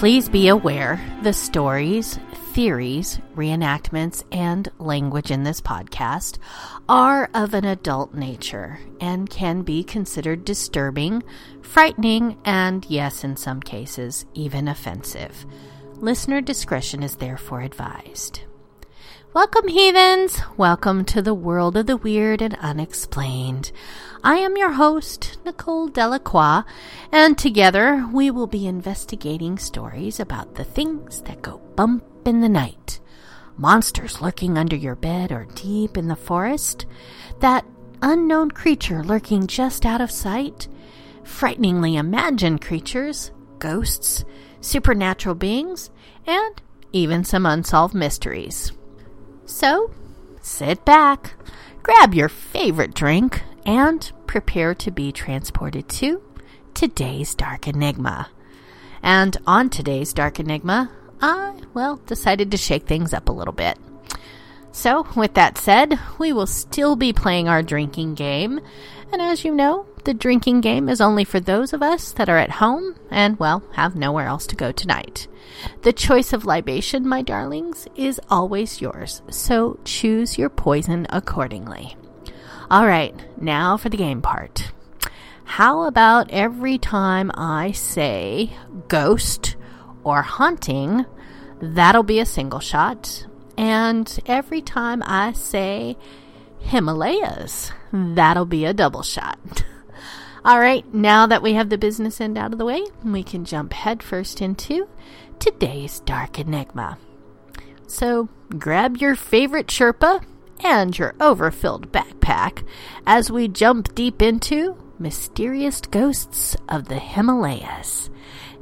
Please be aware the stories, theories, reenactments, and language in this podcast are of an adult nature and can be considered disturbing, frightening, and, yes, in some cases, even offensive. Listener discretion is therefore advised. Welcome, heathens! Welcome to the world of the weird and unexplained. I am your host, Nicole Delacroix, and together we will be investigating stories about the things that go bump in the night. Monsters lurking under your bed or deep in the forest, that unknown creature lurking just out of sight, frighteningly imagined creatures, ghosts, supernatural beings, and even some unsolved mysteries. So, sit back, grab your favorite drink, and prepare to be transported to today's Dark Enigma. And on today's Dark Enigma, I, well, decided to shake things up a little bit. So, with that said, we will still be playing our drinking game. And as you know, the drinking game is only for those of us that are at home and, well, have nowhere else to go tonight. The choice of libation, my darlings, is always yours, so choose your poison accordingly. All right, now for the game part. How about every time I say ghost or haunting, that'll be a single shot. And every time I say Himalayas, that'll be a double shot. All right, now that we have the business end out of the way, we can jump headfirst into today's Dark Enigma. So grab your favorite Sherpa and your overfilled backpack as we jump deep into Mysterious Ghosts of the Himalayas.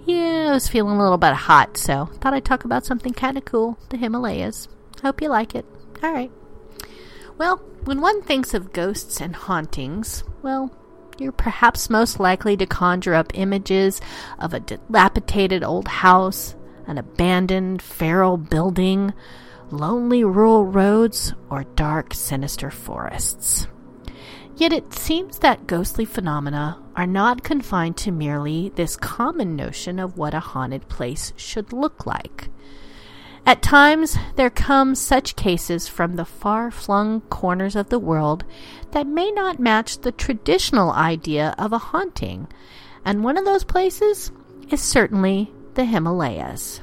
Yeah, I was feeling a little bit hot, so thought I'd talk about something kind of cool the Himalayas. Hope you like it. All right. Well, when one thinks of ghosts and hauntings, well, you're perhaps most likely to conjure up images of a dilapidated old house, an abandoned feral building, lonely rural roads, or dark, sinister forests. Yet it seems that ghostly phenomena are not confined to merely this common notion of what a haunted place should look like. At times, there come such cases from the far flung corners of the world that may not match the traditional idea of a haunting, and one of those places is certainly the Himalayas.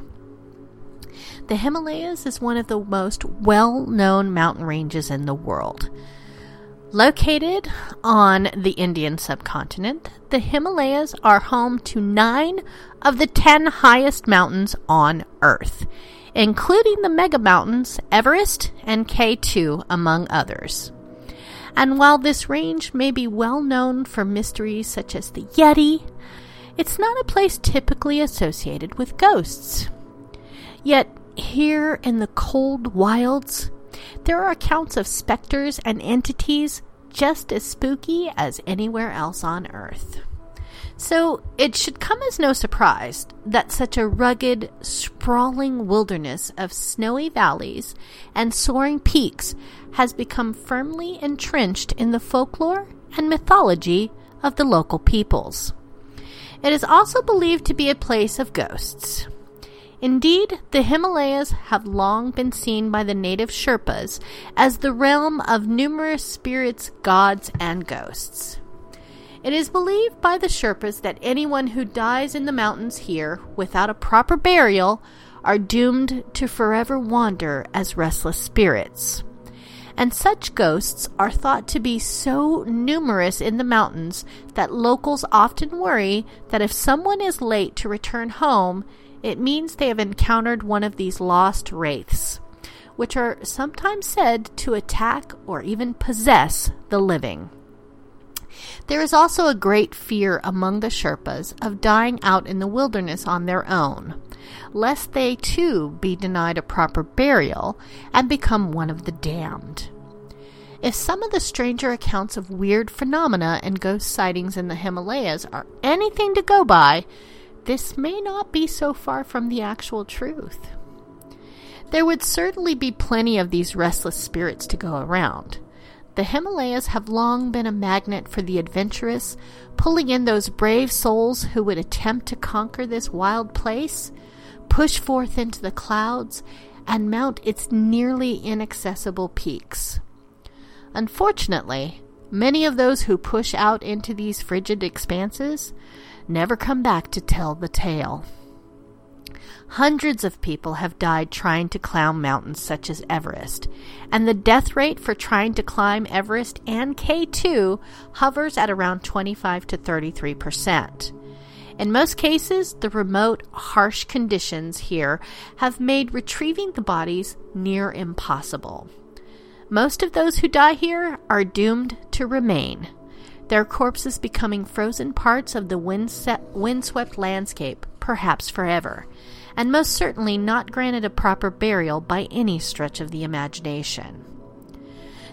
The Himalayas is one of the most well known mountain ranges in the world. Located on the Indian subcontinent, the Himalayas are home to nine of the ten highest mountains on Earth, including the mega mountains Everest and K2, among others. And while this range may be well known for mysteries such as the Yeti, it's not a place typically associated with ghosts. Yet, here in the cold wilds, there are accounts of specters and entities just as spooky as anywhere else on Earth. So it should come as no surprise that such a rugged, sprawling wilderness of snowy valleys and soaring peaks has become firmly entrenched in the folklore and mythology of the local peoples. It is also believed to be a place of ghosts. Indeed, the Himalayas have long been seen by the native Sherpas as the realm of numerous spirits, gods, and ghosts. It is believed by the Sherpas that anyone who dies in the mountains here without a proper burial are doomed to forever wander as restless spirits. And such ghosts are thought to be so numerous in the mountains that locals often worry that if someone is late to return home, it means they have encountered one of these lost wraiths, which are sometimes said to attack or even possess the living. There is also a great fear among the Sherpas of dying out in the wilderness on their own, lest they too be denied a proper burial and become one of the damned. If some of the stranger accounts of weird phenomena and ghost sightings in the Himalayas are anything to go by, this may not be so far from the actual truth. There would certainly be plenty of these restless spirits to go around. The Himalayas have long been a magnet for the adventurous, pulling in those brave souls who would attempt to conquer this wild place, push forth into the clouds, and mount its nearly inaccessible peaks. Unfortunately, many of those who push out into these frigid expanses never come back to tell the tale. Hundreds of people have died trying to climb mountains such as Everest, and the death rate for trying to climb Everest and K2 hovers at around 25 to 33 percent. In most cases, the remote, harsh conditions here have made retrieving the bodies near impossible. Most of those who die here are doomed to remain, their corpses becoming frozen parts of the windswept landscape, perhaps forever, and most certainly not granted a proper burial by any stretch of the imagination.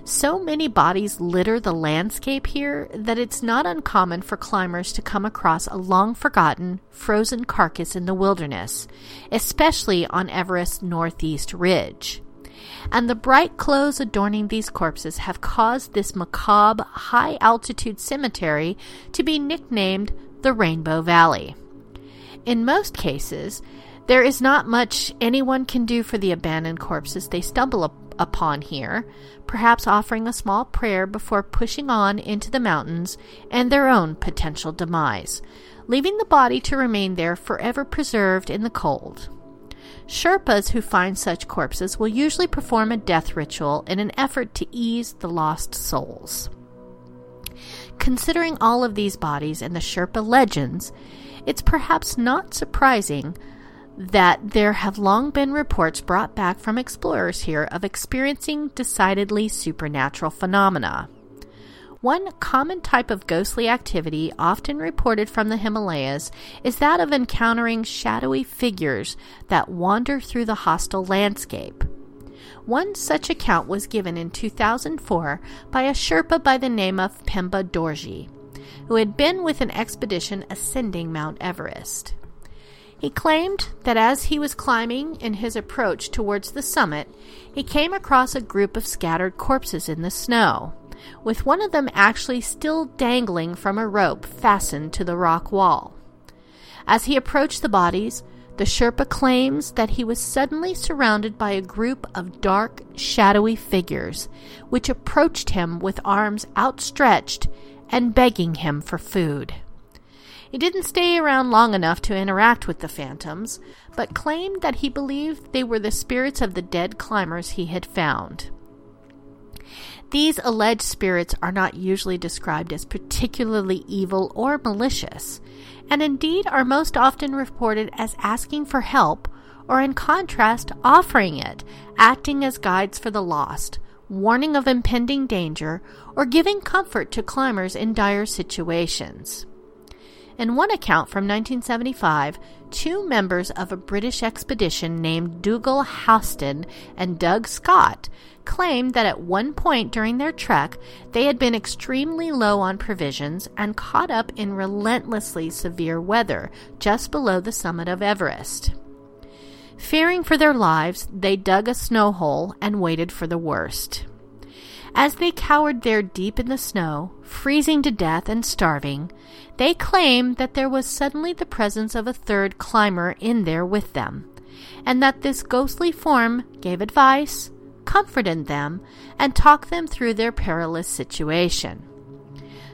So many bodies litter the landscape here that it's not uncommon for climbers to come across a long forgotten, frozen carcass in the wilderness, especially on Everest's northeast ridge. And the bright clothes adorning these corpses have caused this macabre, high altitude cemetery to be nicknamed the Rainbow Valley. In most cases, there is not much anyone can do for the abandoned corpses they stumble upon upon here, perhaps offering a small prayer before pushing on into the mountains and their own potential demise, leaving the body to remain there forever preserved in the cold. Sherpas who find such corpses will usually perform a death ritual in an effort to ease the lost souls. Considering all of these bodies and the Sherpa legends, it's perhaps not surprising that there have long been reports brought back from explorers here of experiencing decidedly supernatural phenomena. One common type of ghostly activity often reported from the Himalayas is that of encountering shadowy figures that wander through the hostile landscape. One such account was given in 2004 by a Sherpa by the name of Pemba Dorji, who had been with an expedition ascending Mount Everest. He claimed that as he was climbing in his approach towards the summit, he came across a group of scattered corpses in the snow, with one of them actually still dangling from a rope fastened to the rock wall. As he approached the bodies, the Sherpa claims that he was suddenly surrounded by a group of dark, shadowy figures, which approached him with arms outstretched and begging him for food. He didn't stay around long enough to interact with the phantoms, but claimed that he believed they were the spirits of the dead climbers he had found. These alleged spirits are not usually described as particularly evil or malicious, and indeed are most often reported as asking for help, or in contrast, offering it, acting as guides for the lost, warning of impending danger, or giving comfort to climbers in dire situations. In one account from 1975, two members of a British expedition named Dougal Haston and Doug Scott claimed that at one point during their trek they had been extremely low on provisions and caught up in relentlessly severe weather just below the summit of Everest. Fearing for their lives, they dug a snow hole and waited for the worst. As they cowered there deep in the snow, freezing to death and starving, they claim that there was suddenly the presence of a third climber in there with them, and that this ghostly form gave advice, comforted them, and talked them through their perilous situation.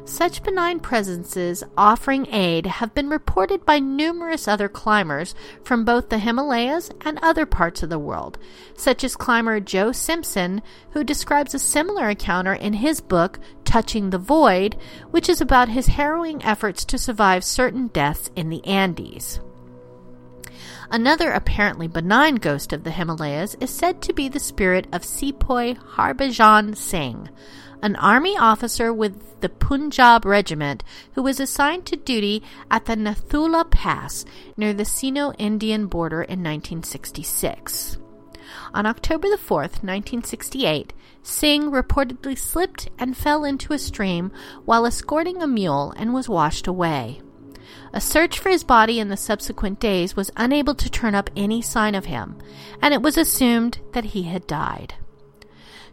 Such benign presences offering aid have been reported by numerous other climbers from both the Himalayas and other parts of the world, such as climber Joe Simpson, who describes a similar encounter in his book Touching the Void, which is about his harrowing efforts to survive certain deaths in the Andes. Another apparently benign ghost of the Himalayas is said to be the spirit of Sepoy Harbhajan Singh, an army officer with the Punjab Regiment who was assigned to duty at the Nathula Pass near the Sino Indian border in 1966. On October 4, 1968, Singh reportedly slipped and fell into a stream while escorting a mule and was washed away. A search for his body in the subsequent days was unable to turn up any sign of him, and it was assumed that he had died.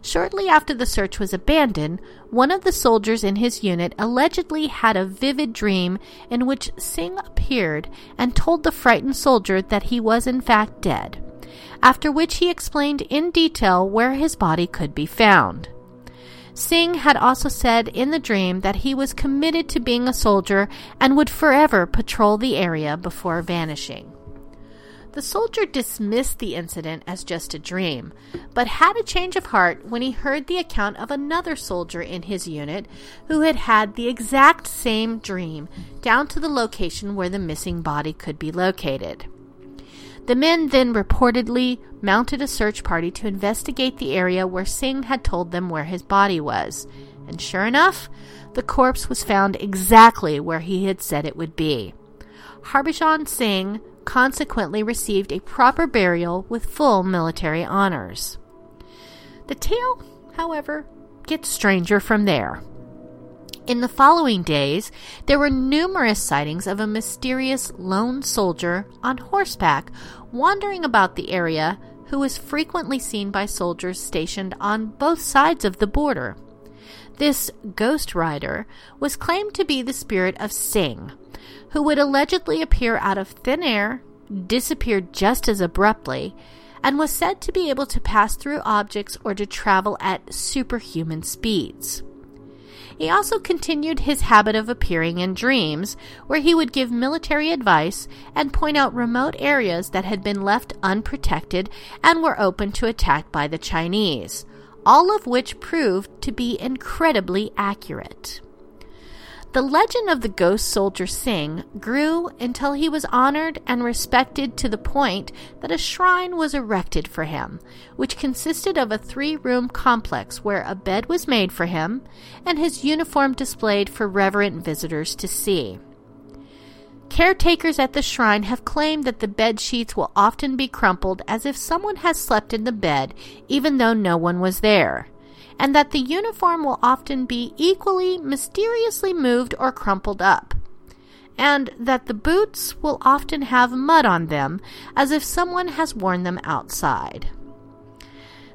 Shortly after the search was abandoned, one of the soldiers in his unit allegedly had a vivid dream in which Singh appeared and told the frightened soldier that he was in fact dead, after which he explained in detail where his body could be found. Singh had also said in the dream that he was committed to being a soldier and would forever patrol the area before vanishing. The soldier dismissed the incident as just a dream, but had a change of heart when he heard the account of another soldier in his unit who had had the exact same dream, down to the location where the missing body could be located. The men then reportedly mounted a search party to investigate the area where Singh had told them where his body was, and sure enough, the corpse was found exactly where he had said it would be. Harbhajan Singh consequently received a proper burial with full military honors. The tale, however, gets stranger from there. In the following days, there were numerous sightings of a mysterious lone soldier on horseback wandering about the area who was frequently seen by soldiers stationed on both sides of the border. This ghost rider was claimed to be the spirit of Singh, who would allegedly appear out of thin air, disappear just as abruptly, and was said to be able to pass through objects or to travel at superhuman speeds. He also continued his habit of appearing in dreams, where he would give military advice and point out remote areas that had been left unprotected and were open to attack by the Chinese, all of which proved to be incredibly accurate. The legend of the ghost soldier Singh grew until he was honored and respected to the point that a shrine was erected for him, which consisted of a three room complex where a bed was made for him and his uniform displayed for reverent visitors to see. Caretakers at the shrine have claimed that the bed sheets will often be crumpled as if someone has slept in the bed even though no one was there and that the uniform will often be equally mysteriously moved or crumpled up, and that the boots will often have mud on them as if someone has worn them outside.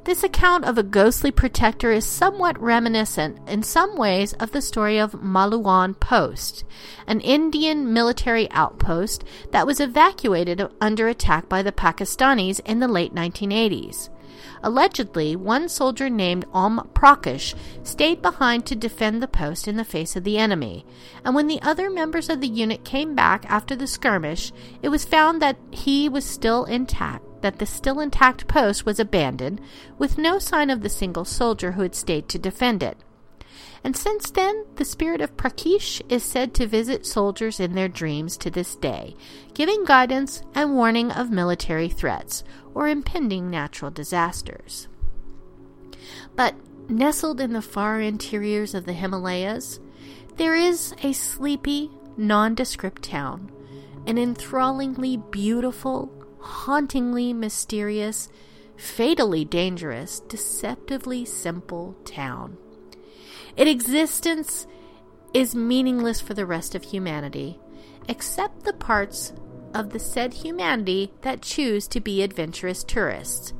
This account of a ghostly protector is somewhat reminiscent in some ways of the story of Maluan Post, an Indian military outpost that was evacuated under attack by the Pakistanis in the late 1980s. Allegedly, one soldier named Om Prakash stayed behind to defend the post in the face of the enemy, and when the other members of the unit came back after the skirmish, it was found that he was still intact that the still intact post was abandoned, with no sign of the single soldier who had stayed to defend it. And since then, the spirit of Prakash is said to visit soldiers in their dreams to this day, giving guidance and warning of military threats or impending natural disasters. But nestled in the far interiors of the Himalayas, there is a sleepy, nondescript town, an enthrallingly beautiful, hauntingly mysterious, fatally dangerous, deceptively simple town. Its existence is meaningless for the rest of humanity, except the parts of the said humanity that choose to be adventurous tourists,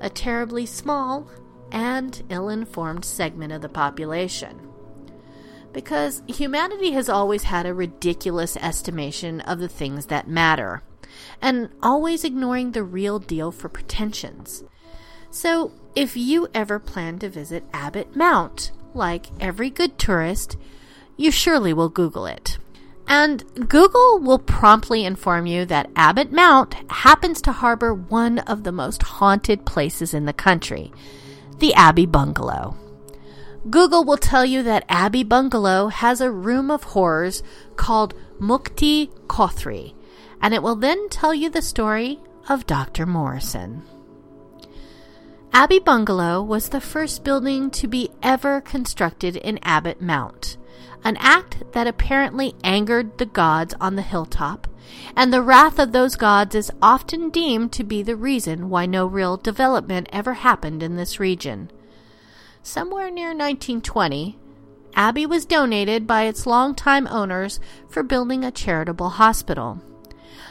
a terribly small and ill informed segment of the population. Because humanity has always had a ridiculous estimation of the things that matter, and always ignoring the real deal for pretensions. So, if you ever plan to visit Abbott Mount, like every good tourist, you surely will Google it. And Google will promptly inform you that Abbott Mount happens to harbor one of the most haunted places in the country the Abbey Bungalow. Google will tell you that Abbey Bungalow has a room of horrors called Mukti Kothri, and it will then tell you the story of Dr. Morrison. Abbey Bungalow was the first building to be ever constructed in Abbott Mount, an act that apparently angered the gods on the hilltop, and the wrath of those gods is often deemed to be the reason why no real development ever happened in this region. Somewhere near 1920, Abbey was donated by its longtime owners for building a charitable hospital.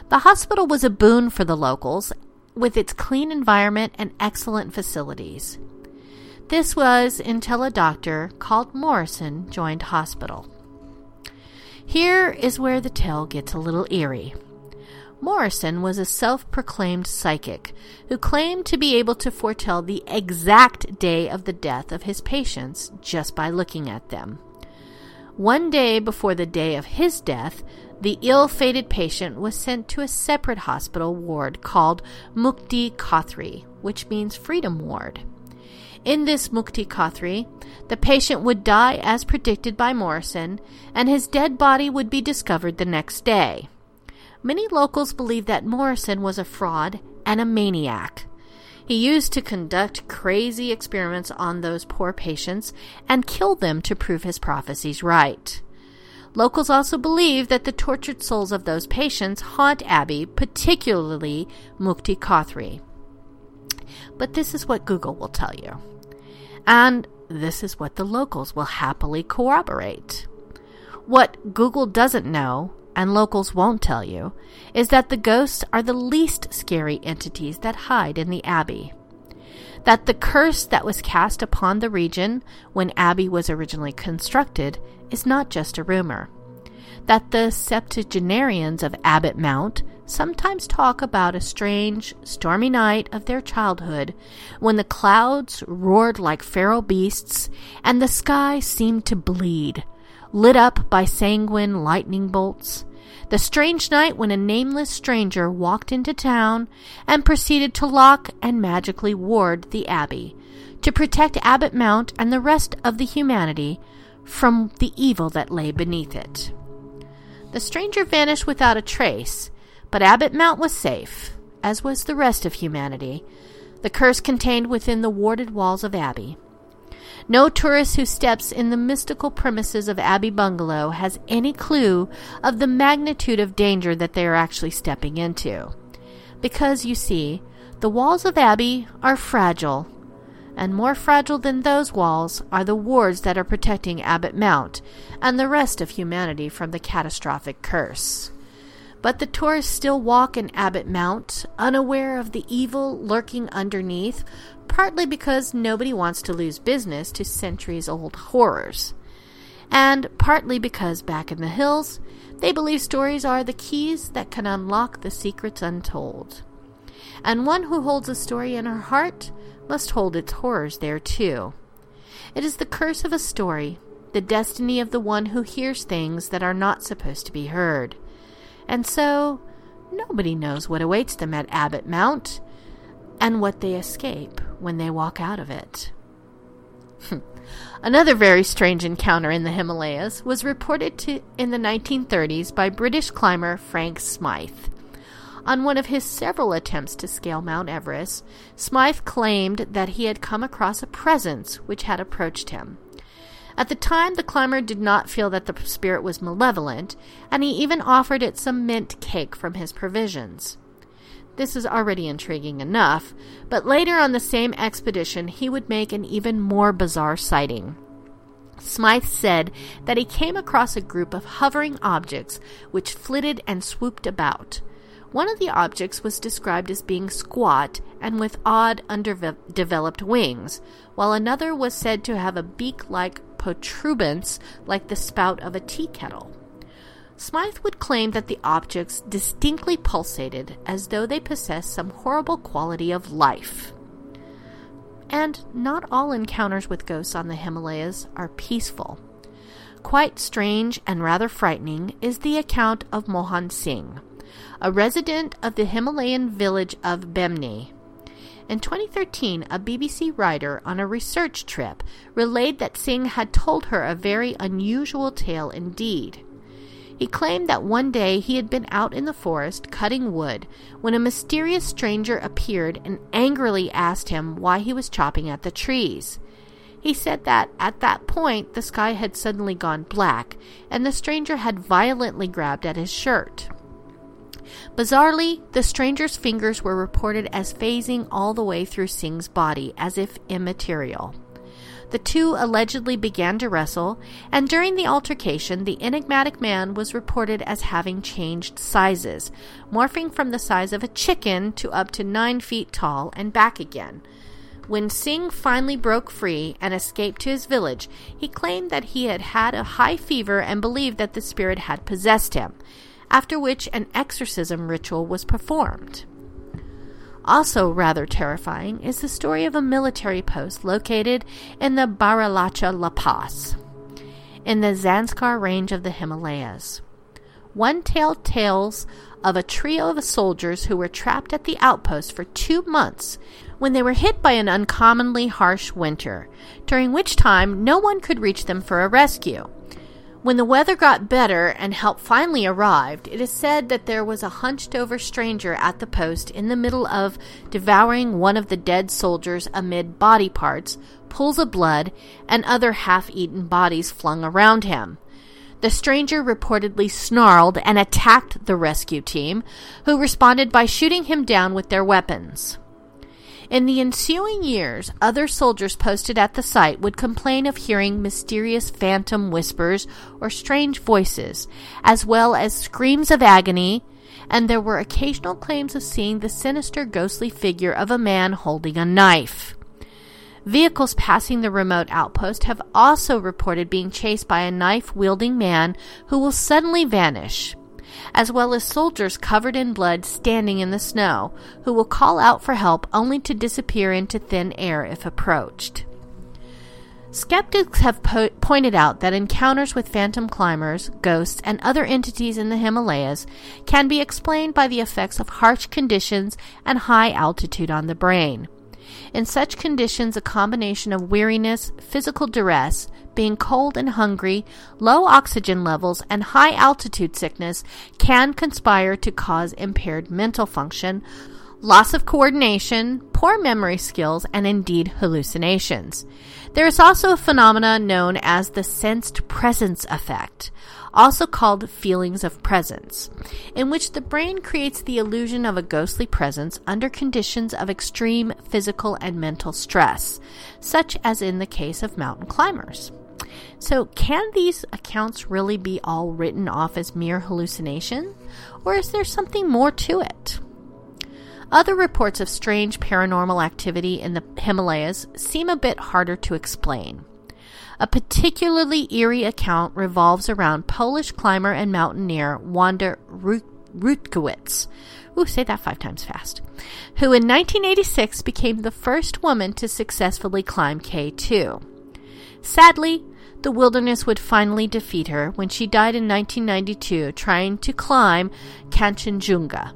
The hospital was a boon for the locals with its clean environment and excellent facilities. This was until a doctor called Morrison joined hospital. Here is where the tale gets a little eerie. Morrison was a self proclaimed psychic who claimed to be able to foretell the exact day of the death of his patients just by looking at them. One day before the day of his death, the ill fated patient was sent to a separate hospital ward called Mukti Kothri, which means Freedom Ward. In this Mukti Kothri, the patient would die as predicted by Morrison, and his dead body would be discovered the next day. Many locals believe that Morrison was a fraud and a maniac. He used to conduct crazy experiments on those poor patients and kill them to prove his prophecies right. Locals also believe that the tortured souls of those patients haunt Abbey, particularly Mukti Kothri. But this is what Google will tell you. And this is what the locals will happily corroborate. What Google doesn't know, and locals won't tell you, is that the ghosts are the least scary entities that hide in the Abbey. That the curse that was cast upon the region when Abbey was originally constructed is not just a rumor. That the septuagenarians of Abbott Mount sometimes talk about a strange, stormy night of their childhood when the clouds roared like feral beasts and the sky seemed to bleed, lit up by sanguine lightning bolts. The strange night when a nameless stranger walked into town and proceeded to lock and magically ward the abbey to protect Abbott Mount and the rest of the humanity from the evil that lay beneath it. The stranger vanished without a trace, but Abbott Mount was safe, as was the rest of humanity, the curse contained within the warded walls of Abbey. No tourist who steps in the mystical premises of Abbey Bungalow has any clue of the magnitude of danger that they are actually stepping into. Because, you see, the walls of Abbey are fragile, and more fragile than those walls are the wards that are protecting Abbott Mount and the rest of humanity from the catastrophic curse. But the tourists still walk in Abbott Mount, unaware of the evil lurking underneath, partly because nobody wants to lose business to centuries old horrors, and partly because back in the hills, they believe stories are the keys that can unlock the secrets untold. And one who holds a story in her heart must hold its horrors there too. It is the curse of a story, the destiny of the one who hears things that are not supposed to be heard. And so, nobody knows what awaits them at Abbott Mount and what they escape when they walk out of it. Hmm. Another very strange encounter in the Himalayas was reported to, in the 1930s by British climber Frank Smythe. On one of his several attempts to scale Mount Everest, Smythe claimed that he had come across a presence which had approached him. At the time, the climber did not feel that the spirit was malevolent, and he even offered it some mint cake from his provisions. This is already intriguing enough, but later on the same expedition, he would make an even more bizarre sighting. Smythe said that he came across a group of hovering objects which flitted and swooped about. One of the objects was described as being squat and with odd underdeveloped wings, while another was said to have a beak like protuberance like the spout of a tea kettle. Smythe would claim that the objects distinctly pulsated as though they possessed some horrible quality of life. And not all encounters with ghosts on the Himalayas are peaceful. Quite strange and rather frightening is the account of Mohan Singh, a resident of the Himalayan village of Bemni, in 2013, a BBC writer on a research trip relayed that Singh had told her a very unusual tale indeed. He claimed that one day he had been out in the forest cutting wood when a mysterious stranger appeared and angrily asked him why he was chopping at the trees. He said that at that point the sky had suddenly gone black and the stranger had violently grabbed at his shirt. Bizarrely, the stranger's fingers were reported as phasing all the way through Singh's body as if immaterial. The two allegedly began to wrestle, and during the altercation, the enigmatic man was reported as having changed sizes, morphing from the size of a chicken to up to nine feet tall and back again. When Singh finally broke free and escaped to his village, he claimed that he had had a high fever and believed that the spirit had possessed him, after which an exorcism ritual was performed. Also, rather terrifying is the story of a military post located in the Baralacha La Pass, in the Zanskar range of the Himalayas. One tale tells of a trio of soldiers who were trapped at the outpost for two months when they were hit by an uncommonly harsh winter, during which time no one could reach them for a rescue. When the weather got better and help finally arrived, it is said that there was a hunched over stranger at the post in the middle of devouring one of the dead soldiers amid body parts, pools of blood, and other half eaten bodies flung around him. The stranger reportedly snarled and attacked the rescue team, who responded by shooting him down with their weapons. In the ensuing years, other soldiers posted at the site would complain of hearing mysterious phantom whispers or strange voices, as well as screams of agony, and there were occasional claims of seeing the sinister ghostly figure of a man holding a knife. Vehicles passing the remote outpost have also reported being chased by a knife wielding man who will suddenly vanish, as well as soldiers covered in blood standing in the snow, who will call out for help only to disappear into thin air if approached. Skeptics have po- pointed out that encounters with phantom climbers, ghosts, and other entities in the Himalayas can be explained by the effects of harsh conditions and high altitude on the brain. In such conditions, a combination of weariness, physical duress, being cold and hungry, low oxygen levels, and high altitude sickness can conspire to cause impaired mental function, loss of coordination, poor memory skills, and indeed hallucinations. There is also a phenomenon known as the sensed presence effect, also called feelings of presence, in which the brain creates the illusion of a ghostly presence under conditions of extreme physical and mental stress, such as in the case of mountain climbers. So, can these accounts really be all written off as mere hallucination, or is there something more to it? Other reports of strange paranormal activity in the Himalayas seem a bit harder to explain. A particularly eerie account revolves around Polish climber and mountaineer Wanda Rutkiewicz. Ooh, say that five times fast. Who in 1986 became the first woman to successfully climb K2. Sadly, the wilderness would finally defeat her when she died in 1992 trying to climb Kanchenjunga.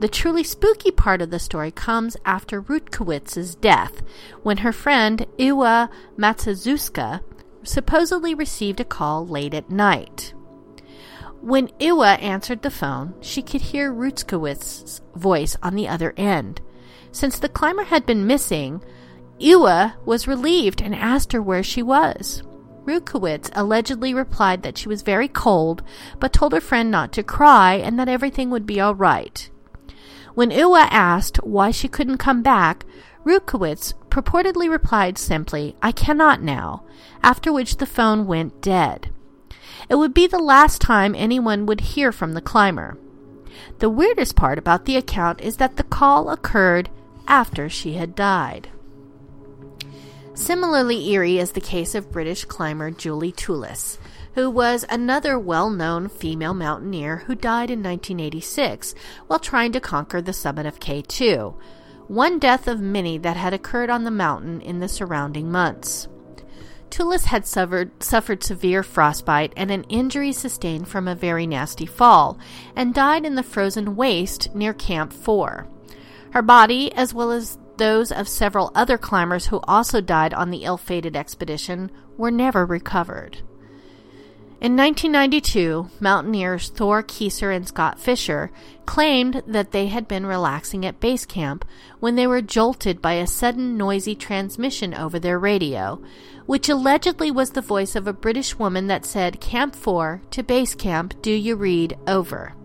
The truly spooky part of the story comes after Rutkiewicz's death, when her friend Iwa Matsuzuka supposedly received a call late at night. When Iwa answered the phone, she could hear Rutkiewicz's voice on the other end. Since the climber had been missing, Iwa was relieved and asked her where she was. Rutkiewicz allegedly replied that she was very cold, but told her friend not to cry and that everything would be all right. When Iwa asked why she couldn't come back, Rutkiewicz purportedly replied simply, I cannot now, after which the phone went dead. It would be the last time anyone would hear from the climber. The weirdest part about the account is that the call occurred after she had died. Similarly eerie is the case of British climber Julie Tullis, who was another well known female mountaineer who died in 1986 while trying to conquer the summit of K2, one death of many that had occurred on the mountain in the surrounding months. Tullis had suffered, suffered severe frostbite and an injury sustained from a very nasty fall, and died in the frozen waste near Camp 4. Her body, as well as those of several other climbers who also died on the ill fated expedition, were never recovered. In 1992, mountaineers Thor Kieser and Scott Fisher claimed that they had been relaxing at base camp when they were jolted by a sudden noisy transmission over their radio, which allegedly was the voice of a British woman that said, Camp 4 to base camp, do you read? Over.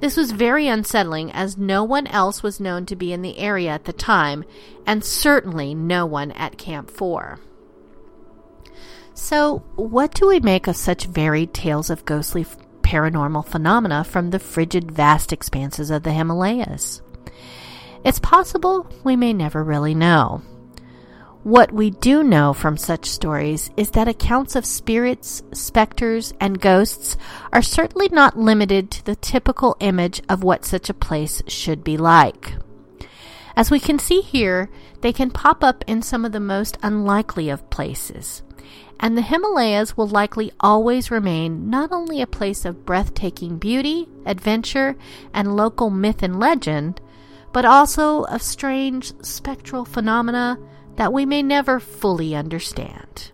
This was very unsettling as no one else was known to be in the area at the time, and certainly no one at Camp 4. So, what do we make of such varied tales of ghostly paranormal phenomena from the frigid, vast expanses of the Himalayas? It's possible we may never really know. What we do know from such stories is that accounts of spirits, specters, and ghosts are certainly not limited to the typical image of what such a place should be like. As we can see here, they can pop up in some of the most unlikely of places. And the Himalayas will likely always remain not only a place of breathtaking beauty, adventure, and local myth and legend, but also of strange spectral phenomena that we may never fully understand.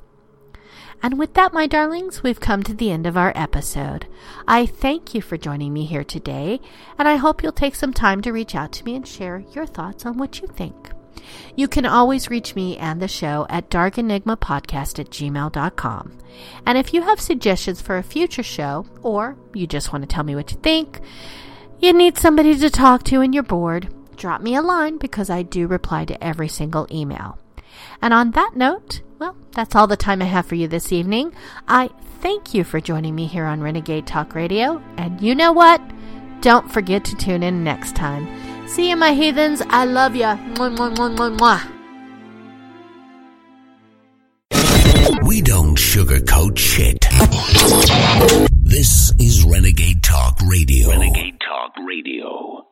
And with that, my darlings, we've come to the end of our episode. I thank you for joining me here today, and I hope you'll take some time to reach out to me and share your thoughts on what you think. You can always reach me and the show at darkenigmapodcast at gmail.com. And if you have suggestions for a future show, or you just want to tell me what you think, you need somebody to talk to and you're bored, drop me a line because I do reply to every single email. And on that note, well, that's all the time I have for you this evening. I thank you for joining me here on Renegade Talk Radio. And you know what? Don't forget to tune in next time. See you, my heathens. I love ya. Mwah, mwah, mwah, mwah, mwah. We don't sugarcoat shit. This is Renegade Talk Radio. Renegade Talk Radio.